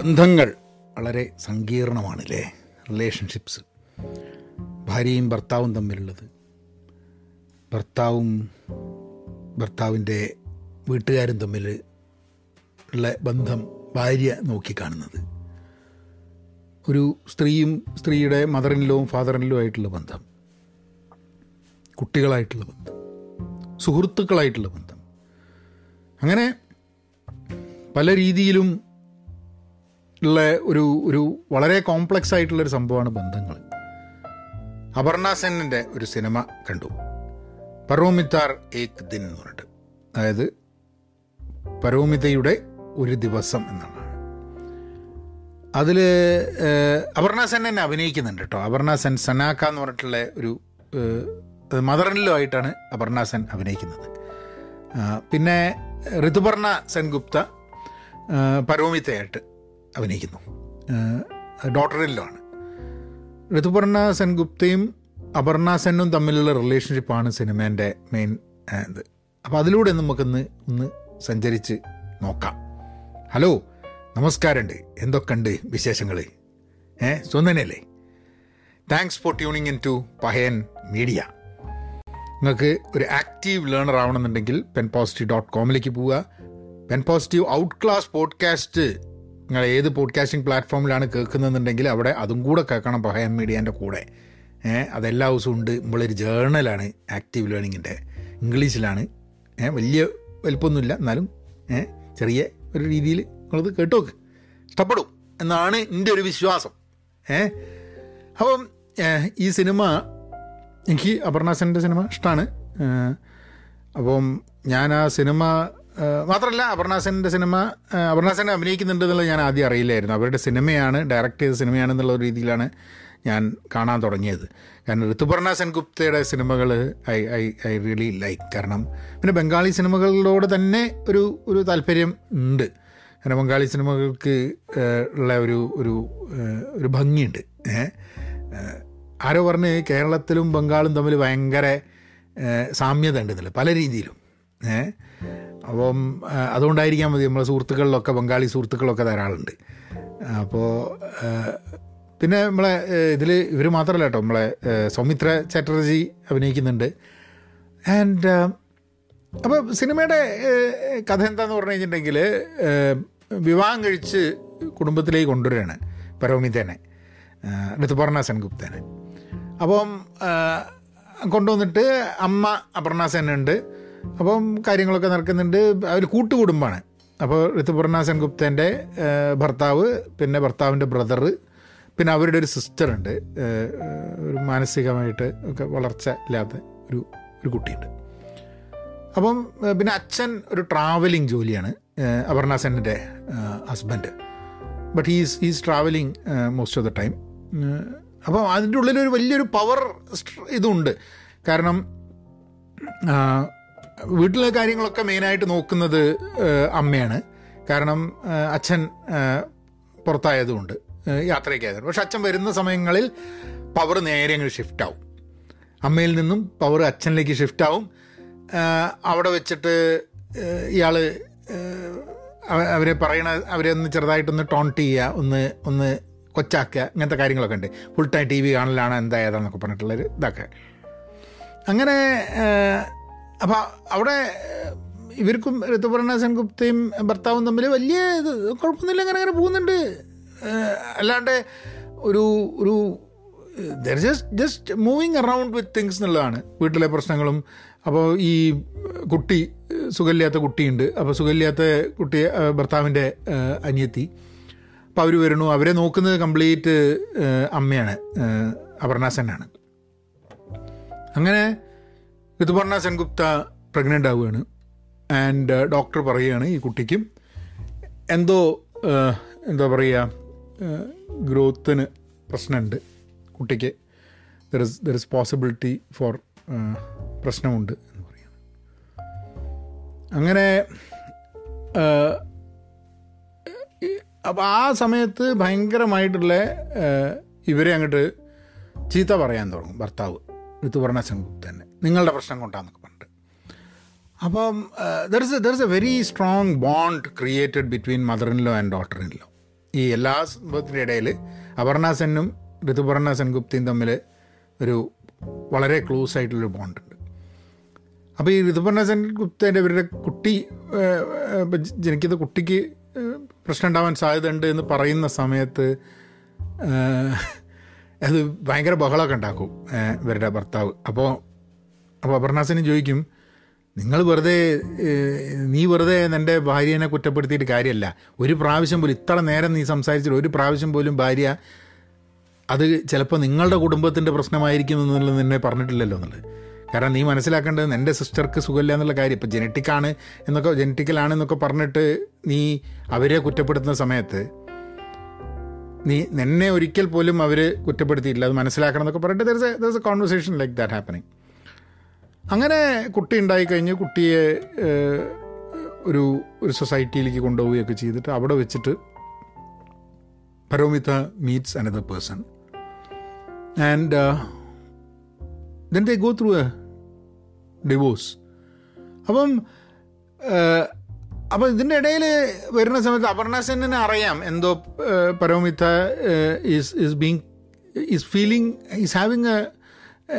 ബന്ധങ്ങൾ വളരെ സങ്കീർണമാണല്ലേ? റിലേഷൻഷിപ്സ് ഭാര്യയും ഭർത്താവും തമ്മിലുള്ളത്. ഭർത്താവും ഭർത്താവിന്റെ വീട്ടുകാരും തമ്മിൽ ഉള്ള ബന്ധം ഭാര്യ നോക്കിക്കാണുന്നത്. ഒരു സ്ത്രീയും സ്ത്രീയുടെ മദറിനിലും ഫാദറിനിലും ആയിട്ടുള്ള ബന്ധം. കുട്ടികളായിട്ടുള്ള ബന്ധം. സുഹൃത്തുക്കളായിട്ടുള്ള ബന്ധം. അങ്ങനെ പല രീതിയിലും ഉള്ള ഒരു ഒരു വളരെ കോംപ്ലക്സ് ആയിട്ടുള്ളൊരു സംഭവമാണ് ബന്ധങ്ങൾ. അപർണ സെന്നിന്റെ ഒരു സിനിമ കണ്ടു. പരോമിത്താർ ഏക് ദിൻ എന്ന് പറഞ്ഞിട്ട്. അതായത് പരോമിതയുടെ ഒരു ദിവസം എന്നാണ്. അതിൽ അപർണ സെൻ എന്നെ അഭിനയിക്കുന്നുണ്ട് കേട്ടോ. അപർണ സെൻ സനാക്ക എന്ന് പറഞ്ഞിട്ടുള്ള ഒരു മദറിനിലോ ആയിട്ടാണ് അപർണ സെൻ അഭിനയിക്കുന്നത്. പിന്നെ ഋതുപർണ സെൻഗുപ്ത പരോമിത്തയായിട്ട് അഭിനയിക്കുന്നു. ഡോട്ടറിലാണ് ഋതുപർണ സെൻഗുപ്തയും അപർണ സെന്നും തമ്മിലുള്ള റിലേഷൻഷിപ്പാണ് സിനിമേന്റെ മെയിൻ ഇത്. അപ്പോൾ അതിലൂടെ നമുക്കൊന്ന് ഒന്ന് സഞ്ചരിച്ച് നോക്കാം. ഹലോ നമസ്കാരമുണ്ട്. എന്തൊക്കെയുണ്ട് വിശേഷങ്ങൾ? ഏ സ്വന്തനല്ലേ thanks for tuning in to Pahayan media നിങ്ങൾക്ക് ഒരു ആക്റ്റീവ് ലേണർ ആവണമെന്നുണ്ടെങ്കിൽ പെൻ പോസിറ്റീവ് ഡോട്ട് കോമിലേക്ക് പോവുക. Pen positive out class podcast നിങ്ങൾ ഏത് പോഡ്കാസ്റ്റിംഗ് പ്ലാറ്റ്ഫോമിലാണ് കേൾക്കുന്നതെന്നുണ്ടെങ്കിൽ അവിടെ അതും കൂടെ കേൾക്കണം പഹയൻ മീഡിയേന്റെ കൂടെ. അതെല്ലാ ദിവസവും ഉണ്ട്. നമ്മളൊരു ജേർണലാണ് ആക്റ്റീവ് ലേണിങ്ങിന്റെ ഇംഗ്ലീഷിലാണ് വലിയ വലിപ്പമൊന്നുമില്ല. എന്നാലും ചെറിയ ഒരു രീതിയിൽ നിങ്ങളത് കേട്ടോക്ക്. ഇഷ്ടപ്പെടും എന്നാണ് എന്റെ ഒരു വിശ്വാസം. ഏഹ് അപ്പം ഈ സിനിമ എനിക്ക് അപർണാസന്റെ സിനിമ ഇഷ്ടമാണ് അപ്പം ഞാൻ ആ സിനിമ മാത്രമല്ല അപർണാസെന്റെ സിനിമ അപർണാസെൻ അഭിനയിക്കുന്നുണ്ട് എന്നുള്ളത് ഞാൻ ആദ്യം അറിയില്ലായിരുന്നു. അവരുടെ സിനിമയാണ് ഡയറക്റ്റ് ചെയ്ത സിനിമയാണെന്നുള്ള ഒരു രീതിയിലാണ് ഞാൻ കാണാൻ തുടങ്ങിയത്. കാരണം ഋതുപർണ ഗുപ്തയുടെ സിനിമകൾ I I I really like. കാരണം പിന്നെ ബംഗാളി സിനിമകളോട് തന്നെ ഒരു ഒരു താല്പര്യം ഉണ്ട്. കാരണം ബംഗാളി സിനിമകൾക്ക് ഉള്ള ഒരു ഒരു ഒരു ഭംഗിയുണ്ട്. ആരോ പറഞ്ഞ് കേരളത്തിലും ബംഗാളും തമ്മിൽ ഭയങ്കര സാമ്യത ഉണ്ടെന്നില്ല. പല രീതിയിലും. ഏഹ് അപ്പം അതുകൊണ്ടായിരിക്കാം മതി നമ്മളെ സുഹൃത്തുക്കളിലൊക്കെ ബംഗാളി സുഹൃത്തുക്കളൊക്കെ ധാരാളമുണ്ട് അപ്പോൾ പിന്നെ നമ്മളെ ഇതിൽ ഇവർ മാത്രമല്ല കേട്ടോ നമ്മളെ സൗമിത്ര ചാറ്റർജി അഭിനയിക്കുന്നുണ്ട്. ആൻഡ് അപ്പോൾ സിനിമയുടെ കഥ എന്താന്ന് പറഞ്ഞു കഴിഞ്ഞിട്ടുണ്ടെങ്കിൽ വിവാഹം കഴിച്ച് കുടുംബത്തിലേക്ക് കൊണ്ടുവരികയാണ് പരോമിതേനെ ഋതുപർണ സെൻഗുപ്തനെ. അപ്പം കൊണ്ടുവന്നിട്ട് അമ്മ അപർണ ഉണ്ട് അപ്പം കാര്യങ്ങളൊക്കെ നടക്കുന്നുണ്ട്. അവർ കൂട്ടുകുടുംബമാണ് അപ്പോൾ ഋതുപർണ സെൻഗുപ്തേന്റെ ഭർത്താവ് പിന്നെ ഭർത്താവിന്റെ ബ്രദർ പിന്നെ അവരുടെ ഒരു സിസ്റ്റർ ഉണ്ട് ഒരു മാനസികമായിട്ട് ഒക്കെ വളർച്ച ഇല്ലാത്ത ഒരു ഒരു കുട്ടിയുണ്ട്. അപ്പം പിന്നെ അച്ഛൻ ഒരു ട്രാവലിംഗ് ജോലിയാണ്. Aparna സെന്റെ husband but he's he's travelling most of the time അപ്പം അതിന്റെ ഉള്ളിൽ ഒരു വലിയൊരു പവർ ഇതുണ്ട്. കാരണം വീട്ടിലെ കാര്യങ്ങളൊക്കെ മെയിനായിട്ട് നോക്കുന്നത് അമ്മയാണ്. കാരണം അച്ഛൻ പുറത്തായതുകൊണ്ട് യാത്രയൊക്കെ ആയതുകൊണ്ട് പക്ഷെ അച്ഛൻ വരുന്ന സമയങ്ങളിൽ പവർ നേരെ അങ്ങ് ഷിഫ്റ്റ് ആവും. അമ്മയിൽ നിന്നും പവർ അച്ഛനിലേക്ക് ഷിഫ്റ്റ് ആവും. അവിടെ വെച്ചിട്ട് ഇയാൾ അവരെ പറയണ അവരെ ഒന്ന് ചെറുതായിട്ടൊന്ന് ടോണ്ട് ചെയ്യുക ഒന്ന് ഒന്ന് കൊച്ചാക്കുക ഇങ്ങനത്തെ കാര്യങ്ങളൊക്കെ ഉണ്ട്. ഫുൾ ടൈം ടി വി കാണലാണ് എന്താ ഏതാന്നൊക്കെ പറഞ്ഞിട്ടുള്ളൊരു ഇതൊക്കെ. അങ്ങനെ അപ്പോൾ അവിടെ ഇവർക്കും ഋതുപർണ സെൻഗുപ്തയും ഭർത്താവും തമ്മിൽ വലിയ കുഴപ്പമൊന്നുമില്ല അങ്ങനെ അങ്ങനെ പോകുന്നുണ്ട്. അല്ലാണ്ട് ഒരു ഒരു there just just moving around with things എന്നുള്ളതാണ് വീട്ടിലെ പ്രശ്നങ്ങളും. അപ്പോൾ ഈ കുട്ടി സുഖമില്ലാത്ത കുട്ടിയുണ്ട്. അപ്പോൾ സുഖമില്ലാത്ത കുട്ടി ഭർത്താവിന്റെ അനിയത്തി. അപ്പോൾ അവർ വരണു അവരെ നോക്കുന്നത് കംപ്ലീറ്റ് അമ്മയാണ് അപർണാസനാണ്. അപർണ അങ്ങനെ ഋതുപർണ സെൻഗുപ്ത പ്രഗ്നന്റ് ആവുകയാണ്. ആൻഡ് ഡോക്ടർ പറയുകയാണ് ഈ കുട്ടിക്കും എന്തോ ഏഹ്, എന്താ പറയുക ഗ്രോത്തിന് പ്രശ്നമുണ്ട് കുട്ടിക്ക്. There is there is possibility for പ്രശ്നമുണ്ട് എന്ന് പറയുന്നത് അങ്ങനെ അപ്പം ആ സമയത്ത് ഭയങ്കരമായിട്ടുള്ള ഇവരെ അങ്ങോട്ട് ചീത്ത പറയാൻ തുടങ്ങും ഭർത്താവ് ഋതുപർണ സെൻഗുപ്തന്നെ നിങ്ങളുടെ പ്രശ്നം കൊണ്ടാന്നൊക്കെ പറഞ്ഞിട്ട്. അപ്പം there is there is a very strong bond created between mother in law and daughter in law ഈ എല്ലാ സംഭവത്തിന്റെ ഇടയിൽ അപർണ സെന്നും ഋതുപർണ സെൻഗുപ്തിയും തമ്മിൽ ഒരു വളരെ ക്ലോസ് ആയിട്ടുള്ളൊരു ബോണ്ടുണ്ട് അപ്പോൾ ഈ ഋതുപർണ സെൻഗുപ്തേന്റെ ഇവരുടെ കുട്ടി ജനിക്കുന്ന കുട്ടിക്ക് പ്രശ്നം ഉണ്ടാവാൻ സാധ്യതയുണ്ട് എന്ന് പറയുന്ന സമയത്ത് അത് ഭയങ്കര ബഹളമൊക്കെ ഉണ്ടാക്കും ഇവരുടെ ഭർത്താവ്. അപ്പോൾ അപ്പോൾ അപർണാസിന് ചോദിക്കും നിങ്ങൾ വെറുതെ നീ വെറുതെ എന്റെ ഭാര്യനെ കുറ്റപ്പെടുത്തിയിട്ട് കാര്യമല്ല ഒരു പ്രാവശ്യം പോലും ഇത്ര നേരം നീ സംസാരിച്ചിട്ട് ഒരു പ്രാവശ്യം പോലും ഭാര്യ അത് ചിലപ്പോൾ നിങ്ങളുടെ കുടുംബത്തിന്റെ പ്രശ്നമായിരിക്കും എന്നുള്ളത് നിന്നെ പറഞ്ഞിട്ടില്ലല്ലോ എന്നുള്ളത്. കാരണം നീ മനസ്സിലാക്കേണ്ടത് എന്റെ സിസ്റ്റർക്ക് സുഖമില്ല എന്നുള്ള കാര്യം. ഇപ്പോൾ ജനറ്റിക്കാണ് എന്നൊക്കെ ജനറ്റിക്കലാണ് എന്നൊക്കെ പറഞ്ഞിട്ട് നീ അവരെ കുറ്റപ്പെടുത്തുന്ന സമയത്ത് നീ നിന്നെ ഒരിക്കൽ പോലും അവർ കുറ്റപ്പെടുത്തിയിട്ടില്ല. അത് മനസ്സിലാക്കണം എന്നൊക്കെ പറഞ്ഞിട്ട് there a conversation like that happening അങ്ങനെ കുട്ടി ഉണ്ടായിക്കഴിഞ്ഞ് കുട്ടിയെ ഒരു ഒരു സൊസൈറ്റിയിലേക്ക് കൊണ്ടുപോവുകയൊക്കെ ചെയ്തിട്ട് അവിടെ വെച്ചിട്ട് Paromita meets another person and then they go through a divorce അപ്പം അപ്പം ഇതിന്റെ ഇടയിൽ വരുന്ന സമയത്ത് അപർണ സെന്നിനെ അറിയാം എന്തോ Paromita is is being is feeling is having a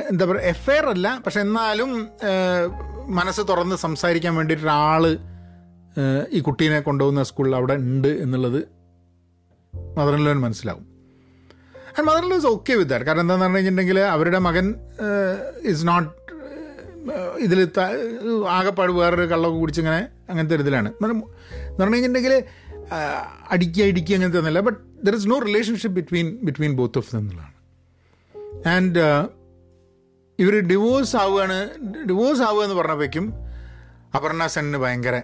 എന്താ പറയുക എഫെയർ അല്ല. പക്ഷെ എന്നാലും മനസ്സ് തുറന്ന് സംസാരിക്കാൻ വേണ്ടിയിട്ട് ഒരാൾ ഈ കുട്ടീനെ കൊണ്ടുപോകുന്ന സ്കൂളിൽ അവിടെ ഉണ്ട് എന്നുള്ളത് ലോന് മനസ്സിലാവും. And mother in law is okay with that കാരണം എന്താണെന്ന് പറഞ്ഞു കഴിഞ്ഞിട്ടുണ്ടെങ്കിൽ അവരുടെ മകൻ ഇസ് നോട്ട് ഇതിൽ ആകെപ്പാട് വേറൊരു കള്ളൊക്കെ കുടിച്ചിങ്ങനെ അങ്ങനത്തെ ഒരു ഇതിലാണ് എന്ന് പറഞ്ഞ- കഴിഞ്ഞിട്ടുണ്ടെങ്കിൽ അടിക്കുക ഇടിക്കുക അങ്ങനത്തെ ഒന്നുമില്ല. But there is no relationship between between both of them എന്നുള്ളതാണ്. ആൻഡ് ഇവർ ഡിവോഴ്സ് ആവുകയാണ് ഡിവോഴ്സ് ആവുക എന്ന് പറഞ്ഞപ്പോഴേക്കും അപർണ സെന്നിന് ഭയങ്കര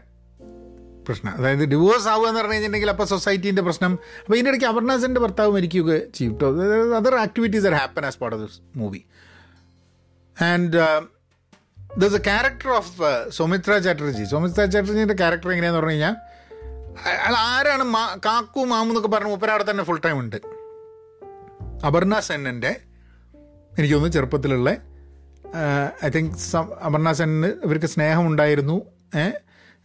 പ്രശ്നം. അതായത് ഡിവോഴ്സ് ആവുക എന്ന് പറഞ്ഞു കഴിഞ്ഞിട്ടുണ്ടെങ്കിൽ അപ്പോൾ സൊസൈറ്റീന്റെ പ്രശ്നം. അപ്പോൾ ഇതിന്റെ ഇടയ്ക്ക് അപർണ സെന്റെ ഭർത്താവ് മരിക്കുകയൊക്കെ ചെയ്യും കേട്ടോ other activities are happen as part of this movie and the a character of Soumitra Chatterjee Soumitra ചാറ്റർജീന്റെ character എങ്ങനെയാന്ന് പറഞ്ഞു കഴിഞ്ഞാൽ അയാൾ ആരാണ് മാ കാക്കു മാമു എന്നൊക്കെ പറഞ്ഞ മുപ്പരവിടെ തന്നെ ഫുൾ ടൈം ഉണ്ട്. അപർണ സെന്നിന്റെ എനിക്കൊന്ന് ചെറുപ്പത്തിലുള്ള ഐ തിങ്ക് അമർനാഥ് സെന്നിന് ഇവർക്ക് സ്നേഹമുണ്ടായിരുന്നു.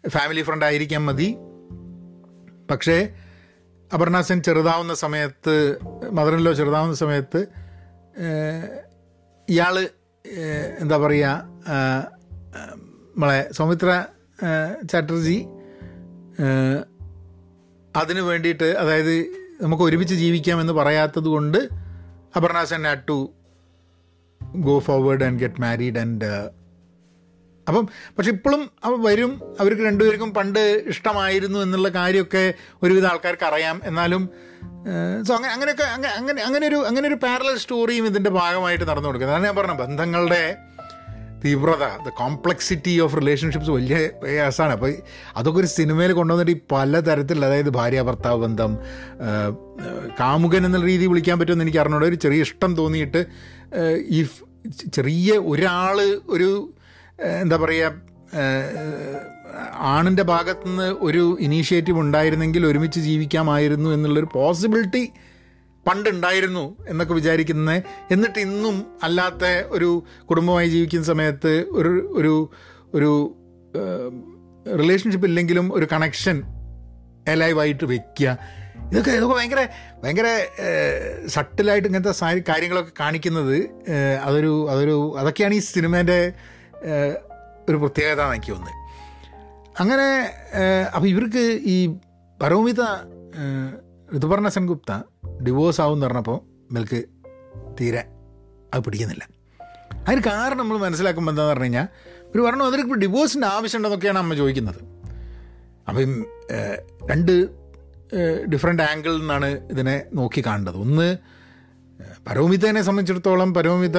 ഫാമിലി ഫ്രണ്ട് ആയിരിക്കാൻ മതി. പക്ഷേ അപർണാസൻ സെൻ ചെറുതാവുന്ന സമയത്ത് മദറിലോ ചെറുതാവുന്ന സമയത്ത് ഇയാൾ എന്താ പറയുക നമ്മളെ സൗമിത്ര ചാറ്റർജി അതിന് വേണ്ടിയിട്ട് അതായത് നമുക്ക് ഒരുമിച്ച് ജീവിക്കാമെന്ന് പറയാത്തത് കൊണ്ട് Aparna Sen Sen had to go forward and get married and അപ്പം പക്ഷെ ഇപ്പോഴും അവ വരും അവർക്ക് രണ്ടുപേർക്കും പണ്ട് ഇഷ്ടമായിരുന്നു എന്നുള്ള കാര്യമൊക്കെ ഒരുവിധ ആൾക്കാർക്ക് അറിയാം. എന്നാലും സോ അങ്ങനെ അങ്ങനെയൊക്കെ അങ്ങ- അങ്ങനെ അങ്ങനെ ഒരു അങ്ങനെ ഒരു പാരലൽ സ്റ്റോറിയും ഇതിന്റെ ഭാഗമായിട്ട് നടന്നു കൊടുക്കുന്നത് അതാണ് ഞാൻ പറഞ്ഞ ബന്ധങ്ങളുടെ തീവ്രത ദ കോംപ്ലക്സിറ്റി ഓഫ് റിലേഷൻഷിപ്സ് വലിയ പ്രയാസമാണ് അപ്പോൾ അതൊക്കെ ഒരു സിനിമയിൽ കൊണ്ടുവന്നിട്ട് ഈ തരത്തിലുള്ള അതായത് ഭാര്യ ഭർത്താവ് ബന്ധം കാമുകൻ എന്നുള്ള രീതി വിളിക്കാൻ പറ്റുമെന്ന് എനിക്ക് അറിഞ്ഞൂടെ ഒരു ചെറിയ ഇഷ്ടം തോന്നിയിട്ട് ഈ ചെറിയ ഒരാൾ ഒരു എന്താ പറയുക ആണിന്റെ ഭാഗത്തുനിന്ന് ഒരു ഇനീഷ്യേറ്റീവ് ഉണ്ടായിരുന്നെങ്കിൽ ഒരുമിച്ച് ജീവിക്കാമായിരുന്നു എന്നുള്ളൊരു പോസിബിലിറ്റി പണ്ടുണ്ടായിരുന്നു എന്നൊക്കെ വിചാരിക്കുന്നത് എന്നിട്ട് ഇന്നും അല്ലാത്ത ഒരു കുടുംബമായി ജീവിക്കുന്ന സമയത്ത് ഒരു ഒരു ഒരു റിലേഷൻഷിപ്പ് ഇല്ലെങ്കിലും ഒരു കണക്ഷൻ എലൈവായിട്ട് വെക്കുക ഇതൊക്കെ ഇതൊക്കെ ഭയങ്കര ഭയങ്കര സട്ടിലായിട്ട് ഇങ്ങനത്തെ കാര്യങ്ങളൊക്കെ കാണിക്കുന്നത് അതൊരു അതൊരു അതൊക്കെയാണ് ഈ സിനിമേന്റെ ഒരു പ്രത്യേകത എനിക്ക് തോന്നുന്നത്. അങ്ങനെ അപ്പോൾ ഇവർക്ക് ഈ പരോമിത ഋതുപർണ സെൻഗുപ്ത ഡിവോഴ്സ് ആവും എന്ന് പറഞ്ഞപ്പോൾ ഇവർക്ക് തീരെ അത് പിടിക്കുന്നില്ല. അതിന് കാരണം നമ്മൾ മനസ്സിലാക്കുമ്പോൾ എന്താണെന്ന് പറഞ്ഞു കഴിഞ്ഞാൽ ഒരു പറഞ്ഞു അതിനിപ്പോൾ ഡിവോഴ്സിന്റെ ആവശ്യമുണ്ടെന്നൊക്കെയാണ് അമ്മ ചോദിക്കുന്നത്. അപ്പം രണ്ട് ഡിഫറെന്റ് ആംഗിളിൽ നിന്നാണ് ഇതിനെ നോക്കി കാണേണ്ടത് ഒന്ന് പരോമിതനെ സംബന്ധിച്ചിടത്തോളം പരോമിത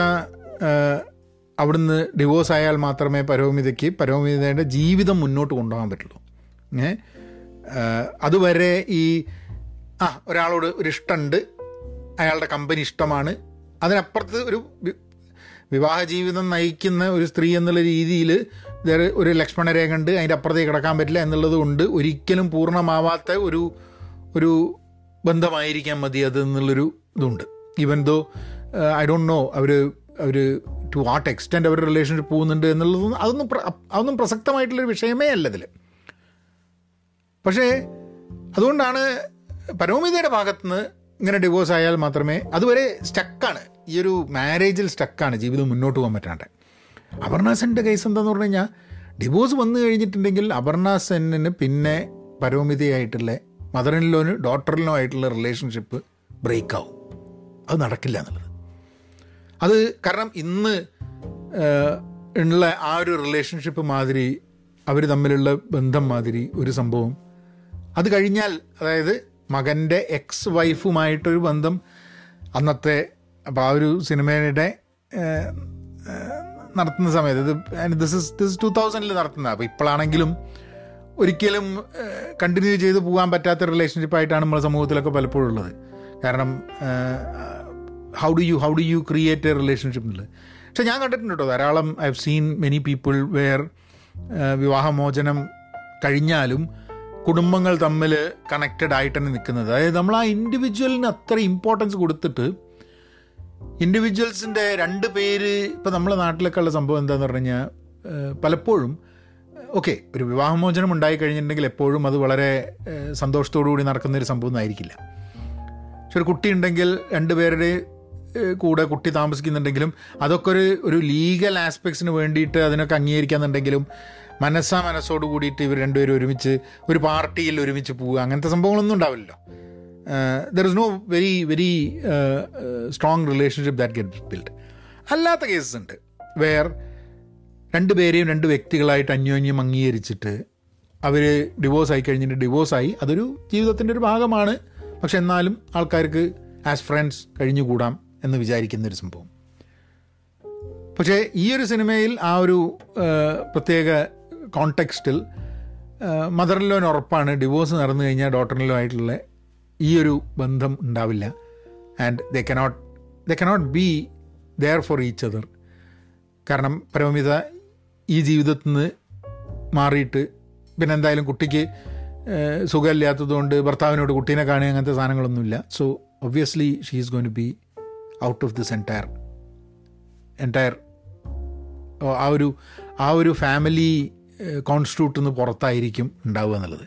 അവിടുന്ന് ഡിവോഴ്സ് ആയാൽ മാത്രമേ പരോമിതയ്ക്ക് പരോമിതയുടെ ജീവിതം മുന്നോട്ട് കൊണ്ടുപോകാൻ പറ്റുള്ളൂ. ഏ അതുവരെ ഈ ആ ഒരാളോട് ഒരു ഇഷ്ടമുണ്ട് അയാളുടെ കമ്പനി ഇഷ്ടമാണ്. അതിനപ്പുറത്ത് ഒരു വിവാഹ ജീവിതം നയിക്കുന്ന ഒരു സ്ത്രീ എന്നുള്ള രീതിയിൽ ഒരു ലക്ഷ്മണരേഖ ഉണ്ട് അതിന്റെ അപ്പുറത്തേക്ക് കിടക്കാൻ പറ്റില്ല എന്നുള്ളത് കൊണ്ട് ഒരിക്കലും പൂർണമാവാത്ത ഒരു ഒരു ബന്ധമായിരിക്കാം മതി അത് എന്നുള്ളൊരു ഇതുണ്ട്. Even though I don't know അവർ അവർ ടു വാട്ട് എക്സ്റ്റെൻഡ് അവരുടെ റിലേഷൻഷിപ്പ് പോകുന്നുണ്ട് എന്നുള്ളതൊന്നും അതൊന്നും അതൊന്നും പ്രസക്തമായിട്ടുള്ളൊരു വിഷയമേ അല്ല ഇതിൽ പക്ഷേ അതുകൊണ്ടാണ് പരോമിതയുടെ ഭാഗത്തുനിന്ന് ഇങ്ങനെ ഡിവോഴ്സ് ആയാൽ മാത്രമേ അതുവരെ സ്റ്റക്കാണ് ഈ ഒരു മാരേജിൽ സ്റ്റക്കാണ് ജീവിതം മുന്നോട്ട് പോകാൻ പറ്റാണ്ട്. അപർണ സെന്റെ കേസ് എന്താന്ന് പറഞ്ഞു കഴിഞ്ഞാൽ ഡിവോഴ്സ് വന്നു കഴിഞ്ഞിട്ടുണ്ടെങ്കിൽ അപർണ പിന്നെ പിന്നെ മദറിനിലോന് ഡോട്ടറിലോ ആയിട്ടുള്ള റിലേഷൻഷിപ്പ് ബ്രേക്ക് ആവും അത് നടക്കില്ല എന്നുള്ളത്. അത് കാരണം ഇന്ന് ഉള്ള ആ ഒരു റിലേഷൻഷിപ്പ് മാതിരി അവർ തമ്മിലുള്ള ബന്ധം മാതിരി ഒരു സംഭവം. അത് കഴിഞ്ഞാൽ അതായത് മകന്റെ എക്സ് വൈഫുമായിട്ടൊരു ബന്ധം അന്നത്തെ അപ്പോൾ ആ ഒരു സിനിമയുടെ നടത്തുന്ന സമയത്ത് ഇത് ദിസ് ഇസ് ദിസ് ടു തൗസൻഡിൽ നടത്തുന്നത്. അപ്പോൾ ഇപ്പോഴാണെങ്കിലും ഒരിക്കലും കണ്ടിന്യൂ ചെയ്ത് പോകാൻ പറ്റാത്ത റിലേഷൻഷിപ്പായിട്ടാണ് നമ്മുടെ സമൂഹത്തിലൊക്കെ പലപ്പോഴും ഉള്ളത്. കാരണം how do you how do you create a relationship എന്നുള്ളത് പക്ഷെ ഞാൻ കണ്ടിട്ടുണ്ട് കേട്ടോ ധാരാളം I have seen many people where വിവാഹമോചനം കഴിഞ്ഞാലും കുടുംബങ്ങൾ തമ്മിൽ കണക്റ്റഡ് ആയിട്ട് തന്നെ നിൽക്കുന്നത് അതായത് നമ്മൾ ആ ഇൻഡിവിജ്വലിന് അത്ര ഇമ്പോർട്ടൻസ് കൊടുത്തിട്ട് ഇൻഡിവിജ്വൽസിന്റെ രണ്ട് പേര് ഇപ്പോൾ നമ്മുടെ നാട്ടിലൊക്കെ ഉള്ള സംഭവം എന്താണെന്ന് പറഞ്ഞു കഴിഞ്ഞാൽ പലപ്പോഴും ഓക്കെ ഒരു വിവാഹമോചനം ഉണ്ടായി കഴിഞ്ഞിട്ടുണ്ടെങ്കിൽ എപ്പോഴും അത് വളരെ സന്തോഷത്തോടുകൂടി സന്തോഷത്തോടു കൂടി നടക്കുന്ന ഒരു സംഭവം ആയിരിക്കില്ല. പക്ഷെ ഒരു കുട്ടി ഉണ്ടെങ്കിൽ രണ്ടുപേരുടെ കൂടെ കുട്ടി താമസിക്കുന്നുണ്ടെങ്കിലും അതൊക്കെ ഒരു ഒരു ലീഗൽ ആസ്പെക്ട്സിന് വേണ്ടിയിട്ട് അതിനൊക്കെ അംഗീകരിക്കാന്നുണ്ടെങ്കിലും മനസ്സാ മനസ്സോട് കൂടിയിട്ട് ഇവർ രണ്ടുപേരും ഒരുമിച്ച് ഒരു പാർട്ടിയിൽ ഒരുമിച്ച് പോവുക അങ്ങനത്തെ സംഭവങ്ങളൊന്നും ഉണ്ടാവില്ലല്ലോ. There is no very very strong relationship that get build അല്ലാത്ത കേസസ് ഉണ്ട് വേർ രണ്ടുപേരെയും രണ്ട് വ്യക്തികളായിട്ട് അന്യോന്യം അംഗീകരിച്ചിട്ട് അവർ ഡിവോഴ്സ് ആയി കഴിഞ്ഞിട്ട് ഡിവോഴ്സ് ആയി. അതൊരു ജീവിതത്തിന്റെ ഒരു ഭാഗമാണ്. പക്ഷെ എന്നാലും ആൾക്കാർക്ക് ആസ് ഫ്രണ്ട്സ് കഴിഞ്ഞുകൂടാം എന്ന് വിചാരിക്കുന്ന ഒരു സംഭവം. പക്ഷേ ഈ ഒരു സിനിമയിൽ ആ ഒരു പ്രത്യേക കോണ്ടെക്സ്റ്റിൽ മദറിലോന് ഉറപ്പാണ് ഡിവോഴ്സ് നടന്നു കഴിഞ്ഞാൽ ഡോട്ടറിലോ ആയിട്ടുള്ള ഈ ഒരു ബന്ധം ഉണ്ടാവില്ല. And they cannot they cannot be there for each other കാരണം പരമമിത ഈ ജീവിതത്തിൽ നിന്ന് മാറിയിട്ട് പിന്നെ എന്തായാലും കുട്ടിക്ക് സുഖമില്ലാത്തതുകൊണ്ട് ഭർത്താവിനോട് കുട്ടീനെ കാണുക അങ്ങനത്തെ സാധനങ്ങളൊന്നുമില്ല. So obviously she is goin to be out of this entire entire ആ ഒരു ആ ഒരു ഫാമിലി കോൺസ്റ്റിറ്റ്യൂട്ട് നിന്ന് പുറത്തായിരിക്കും ഉണ്ടാവുക എന്നുള്ളത്.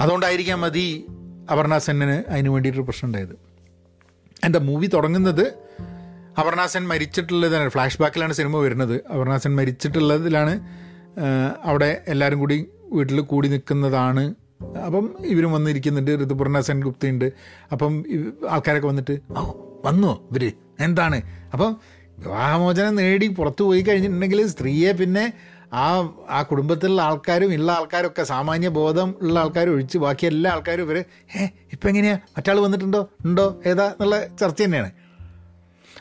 അതുകൊണ്ടായിരിക്കാം മതി അപർണ സെന്നിന് അതിന് വേണ്ടിയിട്ടൊരു പ്രശ്നം ഉണ്ടായത്. എന്റെ മൂവി തുടങ്ങുന്നത് അപർണാസൻ മരിച്ചിട്ടുള്ളതാണ് ഫ്ലാഷ് ബാക്കിലാണ് സിനിമ വരുന്നത്. അപർണാസൻ മരിച്ചിട്ടുള്ളതിലാണ് അവിടെ എല്ലാവരും കൂടി വീട്ടിൽ കൂടി നിൽക്കുന്നതാണ്. അപ്പം ഇവരും വന്നിരിക്കുന്നുണ്ട് ഋതുപർണ സെൻഗുപ്തയുണ്ട് അപ്പം ആൾക്കാരൊക്കെ വന്നിട്ട് ഓ വന്നോ ഇവർ? എന്താണ്? അപ്പം വിവാഹമോചനം നേടി പുറത്തു പോയി കഴിഞ്ഞിട്ടുണ്ടെങ്കിൽ സ്ത്രീയെ പിന്നെ ആ ആ കുടുംബത്തിലുള്ള ആൾക്കാരും ഉള്ള ആൾക്കാരൊക്കെ സാമാന്യ ബോധം ഉള്ള ആൾക്കാർ ഒഴിച്ച് ബാക്കി എല്ലാ ആൾക്കാരും ഇവർ ഏ ഇപ്പം എങ്ങനെയാ മറ്റാൾ വന്നിട്ടുണ്ടോ? ഉണ്ടോ? ഏതാ? എന്നുള്ള ചർച്ച തന്നെയാണ്.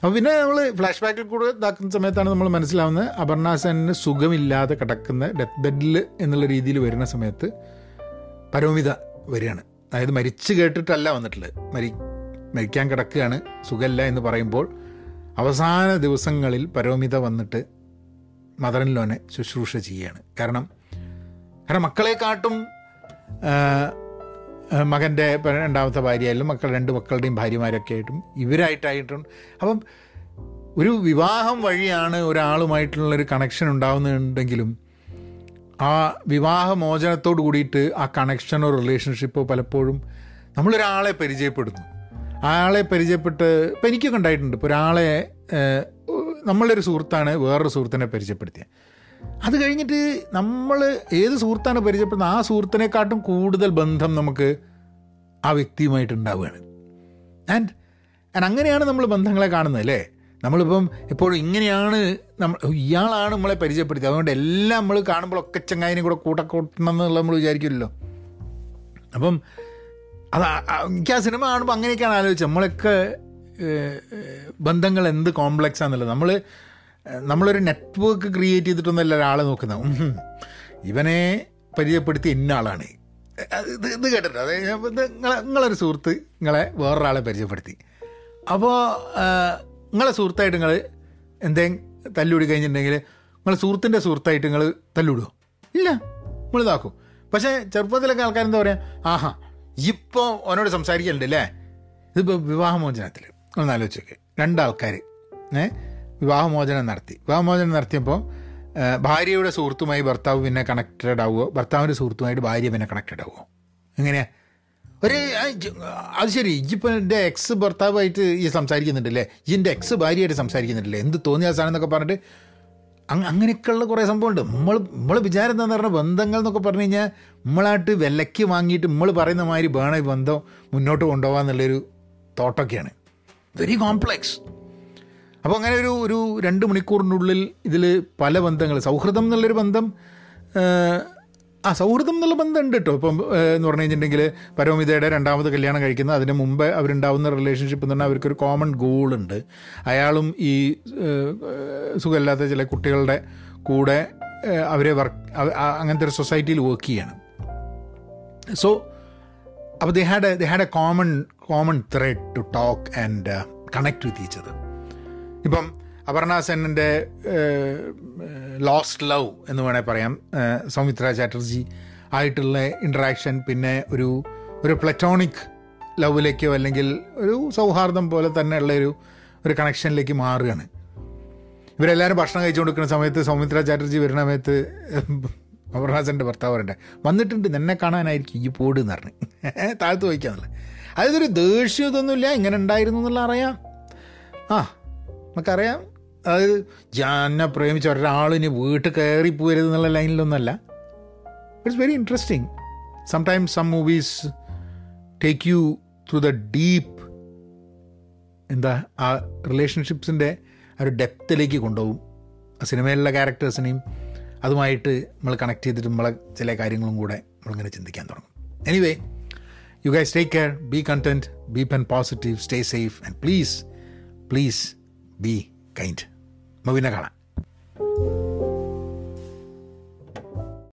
അപ്പോൾ പിന്നെ നമ്മൾ ഫ്ലാഷ് ബാക്കിൽ കൂടെ ഇതാക്കുന്ന സമയത്താണ് നമ്മൾ മനസ്സിലാവുന്നത്. അപർണ സെന്നിന് സുഖമില്ലാതെ കിടക്കുന്ന ഡെത്ത് ബെഡിൽ എന്നുള്ള രീതിയിൽ വരുന്ന സമയത്ത് പരോമിത വരികയാണ്. അതായത് മരിച്ചു കേട്ടിട്ടല്ല വന്നിട്ടുള്ളത്. മരി മരിക്കാൻ കിടക്കുകയാണ്. സുഖമില്ല എന്ന് പറയുമ്പോൾ അവസാന ദിവസങ്ങളിൽ പരോമിത വന്നിട്ട് മദറിൻലോനെ ശുശ്രൂഷ ചെയ്യുകയാണ്. കാരണം കാരണം മക്കളെക്കാട്ടും മകന്റെ രണ്ടാമത്തെ ഭാര്യയായാലും മക്കൾ രണ്ട് മക്കളുടെയും ഭാര്യമാരൊക്കെ ആയിട്ടും ഇവരായിട്ടായിട്ടും. അപ്പം ഒരു വിവാഹം വഴിയാണ് ഒരാളുമായിട്ടുള്ളൊരു കണക്ഷൻ ഉണ്ടാകുന്നുണ്ടെങ്കിലും ആ വിവാഹമോചനത്തോട് കൂടിയിട്ട് ആ കണക്ഷനോ റിലേഷൻഷിപ്പോ പലപ്പോഴും നമ്മളൊരാളെ പരിചയപ്പെടുന്നു. ആളെ പരിചയപ്പെട്ട് ഇപ്പം എനിക്കൊക്കെ ഉണ്ടായിട്ടുണ്ട്. ഇപ്പോൾ ഒരാളെ നമ്മളൊരു സുഹൃത്താണ് വേറൊരു സുഹൃത്തിനെ പരിചയപ്പെടുത്തിയത്. അത് കഴിഞ്ഞിട്ട് നമ്മൾ ഏത് സുഹൃത്താണ് പരിചയപ്പെടുന്നത്? ആ സുഹൃത്തിനെക്കാട്ടും കൂടുതൽ ബന്ധം നമുക്ക് ആ വ്യക്തിയുമായിട്ട് ഉണ്ടാവുകയാണ് ആൻഡ് ആൻഡ് അങ്ങനെയാണ് നമ്മൾ ബന്ധങ്ങളെ കാണുന്നത് അല്ലേ? നമ്മളിപ്പം എപ്പോഴും ഇങ്ങനെയാണ് നമ്മൾ ഇയാളാണ് നമ്മളെ പരിചയപ്പെടുത്തിയത്. അതുകൊണ്ട് എല്ലാം നമ്മൾ കാണുമ്പോഴൊക്കെ ചങ്ങായിനെ കൂടെ കൂട്ടക്കൂട്ടണം എന്നുള്ള നമ്മൾ വിചാരിക്കുമല്ലോ അപ്പം അത് എനിക്ക് ആ സിനിമ കാണുമ്പോൾ അങ്ങനെയൊക്കെയാണ് ആലോചിച്ചത്. നമ്മളൊക്കെ ബന്ധങ്ങൾ എന്ത് കോംപ്ലക്സ് ആണെന്നുള്ളത്. നമ്മൾ നമ്മളൊരു നെറ്റ്വർക്ക് ക്രിയേറ്റ് ചെയ്തിട്ടൊന്നല്ല ഒരാളെ നോക്കുന്നത്. ഇവനെ പരിചയപ്പെടുത്തി ഇന്ന ആളാണ് ഇത് ഇത് കേട്ടിട്ടുണ്ട്? അതായത് നിങ്ങളെ നിങ്ങളൊരു സുഹൃത്ത് നിങ്ങളെ വേറൊരാളെ പരിചയപ്പെടുത്തി. അപ്പോൾ നിങ്ങളെ സുഹൃത്തായിട്ട് നിങ്ങൾ എന്തെങ്കിലും തല്ലുകൂടി കഴിഞ്ഞിട്ടുണ്ടെങ്കിൽ നിങ്ങളെ സുഹൃത്തിന്റെ സുഹൃത്തായിട്ട് നിങ്ങൾ തല്ലുവിടുമോ ഇല്ല. നമ്മൾ ഇതാക്കും? പക്ഷേ ചെറുപ്പത്തിലൊക്കെ ആൾക്കാരെന്താ പറയുക ആഹാ ഇപ്പോൾ അവനോട് സംസാരിക്കലുണ്ട് അല്ലേ ഇതിപ്പോൾ വിവാഹമോചനത്തിൽ ഒന്ന് ആലോചിച്ചൊക്കെ രണ്ടാൾക്കാർ ഏ? വിവാഹമോചനം നടത്തി. വിവാഹമോചനം നടത്തിയപ്പോൾ ഭാര്യയുടെ സുഹൃത്തുമായി ഭർത്താവ് പിന്നെ കണക്റ്റഡ് ആവുമോ ഭർത്താവിന്റെ സുഹൃത്തുമായിട്ട് ഭാര്യ പിന്നെ കണക്റ്റഡ് ആവുമോ എങ്ങനെയാ? ഒരു അത് ശരി. ഇജിപ്പോൾ എന്റെ എക്സ് ഭർത്താവായിട്ട് ഈ സംസാരിക്കുന്നുണ്ടല്ലേ? ഇജിന്റെ എക്സ് ഭാര്യയായിട്ട് സംസാരിക്കുന്നുണ്ടല്ലേ? എന്ത് തോന്നിയ സാധനം എന്നൊക്കെ പറഞ്ഞിട്ട് അങ്ങ് അങ്ങനെയൊക്കെയുള്ള കുറേ സംഭവമുണ്ട്. നമ്മൾ നമ്മൾ വിചാരം എന്താണെന്ന് പറഞ്ഞാൽ ബന്ധങ്ങൾ എന്നൊക്കെ പറഞ്ഞു കഴിഞ്ഞാൽ നമ്മളായിട്ട് വിലയ്ക്ക് വാങ്ങിയിട്ട് നമ്മൾ പറയുന്ന മാതിരി വേണം ഈ ബന്ധം മുന്നോട്ട് കൊണ്ടുപോകാന്നുള്ളൊരു തോട്ടൊക്കെയാണ്. വെരി കോംപ്ലെക്സ് അപ്പോൾ അങ്ങനെ ഒരു ഒരു രണ്ട് മണിക്കൂറിനുള്ളിൽ ഇതിൽ പല ബന്ധങ്ങൾ. സൗഹൃദം എന്നുള്ളൊരു ബന്ധം ആ, സൗഹൃദം എന്നുള്ള ബന്ധം ഉണ്ട് കേട്ടോ ഇപ്പം എന്ന് പറഞ്ഞു കഴിഞ്ഞിട്ടുണ്ടെങ്കിൽ പരമവിതയുടെ രണ്ടാമത് കല്യാണം കഴിക്കുന്നത് അതിന് മുമ്പ് അവരുണ്ടാവുന്ന റിലേഷൻഷിപ്പ് എന്ന് പറഞ്ഞാൽ അവർക്കൊരു കോമൺ ഗോളുണ്ട് അയാളും ഈ സുഖമില്ലാത്ത ചില കുട്ടികളുടെ കൂടെ അവരെ വർക്ക് അങ്ങനത്തെ ഒരു സൊസൈറ്റിയിൽ വർക്ക് ചെയ്യണം. സോ അപ്പോൾ they had they had a common common thread to talk and connect with each other ഇപ്പം അപർണ സെന്നിന്റെ ലോസ്റ്റ് ലവ് എന്ന് വേണേൽ പറയാം. സൗമിത്ര ചാറ്റർജി ആയിട്ടുള്ള ഇൻട്രാക്ഷൻ പിന്നെ ഒരു ഒരു പ്ലറ്റോണിക് ലവിലേക്കോ അല്ലെങ്കിൽ ഒരു സൗഹാർദ്ദം പോലെ തന്നെയുള്ള ഒരു ഒരു കണക്ഷനിലേക്ക് മാറുകയാണ്. ഇവരെല്ലാവരും ഭക്ഷണം കഴിച്ചു കൊടുക്കുന്ന സമയത്ത് സൗമിത്ര ചാറ്റർജി വരുന്ന സമയത്ത് അപർണാസന്റെ ഭർത്താവ് പറയണ്ടേ വന്നിട്ടുണ്ട് നിന്നെ കാണാനായിരിക്കും ഈ പോട് എന്ന് പറഞ്ഞു. താഴ്ത്തു വയ്ക്കാന്നുള്ളത് അതായത് ഒരു ദേഷ്യം ഇതൊന്നുമില്ല ഇങ്ങനെ ഉണ്ടായിരുന്നു എന്നുള്ള അറിയാം. ആ നമുക്കറിയാം. അതായത് ജാനെ പ്രേമിച്ച ഒരാളിന് വീട്ടിൽ കയറി പോരുത് എന്നുള്ള ലൈനിലൊന്നുമല്ല it's very interesting sometimes some movies take you through the deep എന്താ ആ റിലേഷൻഷിപ്സിന്റെ ആ ഒരു ഡെപ്തിലേക്ക് കൊണ്ടുപോകും. ആ സിനിമയിലുള്ള ക്യാരക്ടേഴ്സിനെയും അതുമായിട്ട് നമ്മൾ കണക്ട് ചെയ്തിട്ട് നമ്മളെ ചില കാര്യങ്ങളും കൂടെ നമ്മളിങ്ങനെ ചിന്തിക്കാൻ തുടങ്ങും. Anyway you guys take care be content be pen positive stay safe and please please be kind നമുക്ക് പിന്നെ കാണാം